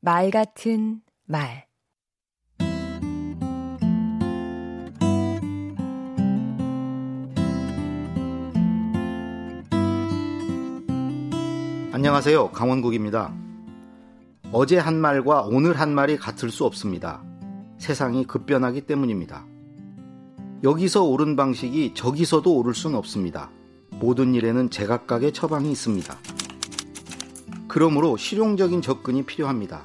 말 같은 말 안녕하세요. 강원국입니다. 어제 한 말과 오늘 한 말이 같을 수 없습니다. 세상이 급변하기 때문입니다. 여기서 옳은 방식이 저기서도 옳을 수는 없습니다. 모든 일에는 제각각의 처방이 있습니다. 그러므로 실용적인 접근이 필요합니다.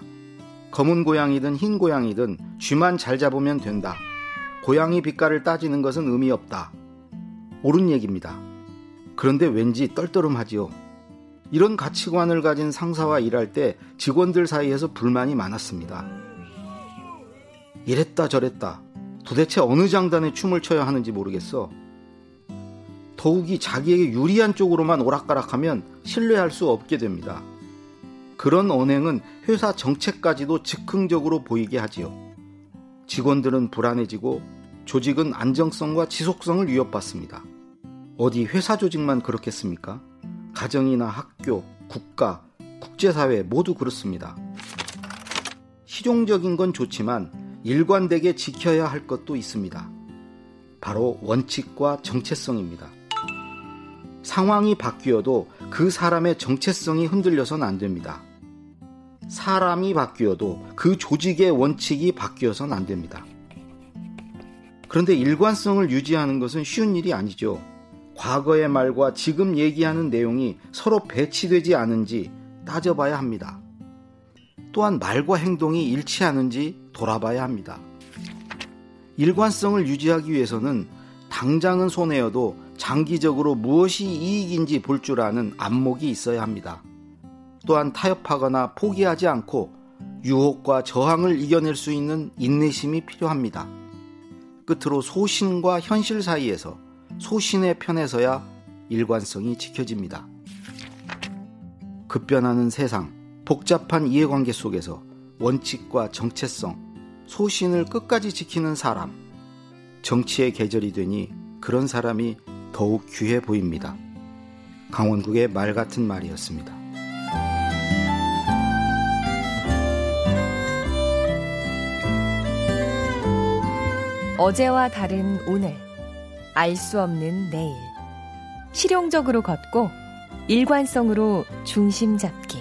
검은 고양이든 흰 고양이든 쥐만 잘 잡으면 된다. 고양이 빛깔을 따지는 것은 의미 없다. 옳은 얘기입니다. 그런데 왠지 떨떠름하지요. 이런 가치관을 가진 상사와 일할 때 직원들 사이에서 불만이 많았습니다. 이랬다 저랬다. 도대체 어느 장단에 춤을 춰야 하는지 모르겠어. 더욱이 자기에게 유리한 쪽으로만 오락가락하면 신뢰할 수 없게 됩니다. 그런 언행은 회사 정책까지도 즉흥적으로 보이게 하지요. 직원들은 불안해지고 조직은 안정성과 지속성을 위협받습니다. 어디 회사 조직만 그렇겠습니까? 가정이나 학교, 국가, 국제사회 모두 그렇습니다. 실용적인 건 좋지만 일관되게 지켜야 할 것도 있습니다. 바로 원칙과 정체성입니다. 상황이 바뀌어도 그 사람의 정체성이 흔들려선 안 됩니다. 사람이 바뀌어도 그 조직의 원칙이 바뀌어선 안 됩니다. 그런데 일관성을 유지하는 것은 쉬운 일이 아니죠. 과거의 말과 지금 얘기하는 내용이 서로 배치되지 않은지 따져봐야 합니다. 또한 말과 행동이 일치하는지 돌아봐야 합니다. 일관성을 유지하기 위해서는 당장은 손해여도 장기적으로 무엇이 이익인지 볼 줄 아는 안목이 있어야 합니다. 또한 타협하거나 포기하지 않고 유혹과 저항을 이겨낼 수 있는 인내심이 필요합니다. 끝으로 소신과 현실 사이에서 소신의 편에서야 일관성이 지켜집니다. 급변하는 세상, 복잡한 이해관계 속에서 원칙과 정체성, 소신을 끝까지 지키는 사람, 정치의 계절이 되니 그런 사람이 더욱 귀해 보입니다. 강원국의 말 같은 말이었습니다. 어제와 다른 오늘, 알 수 없는 내일. 실용적으로 걷고 일관성으로 중심 잡기.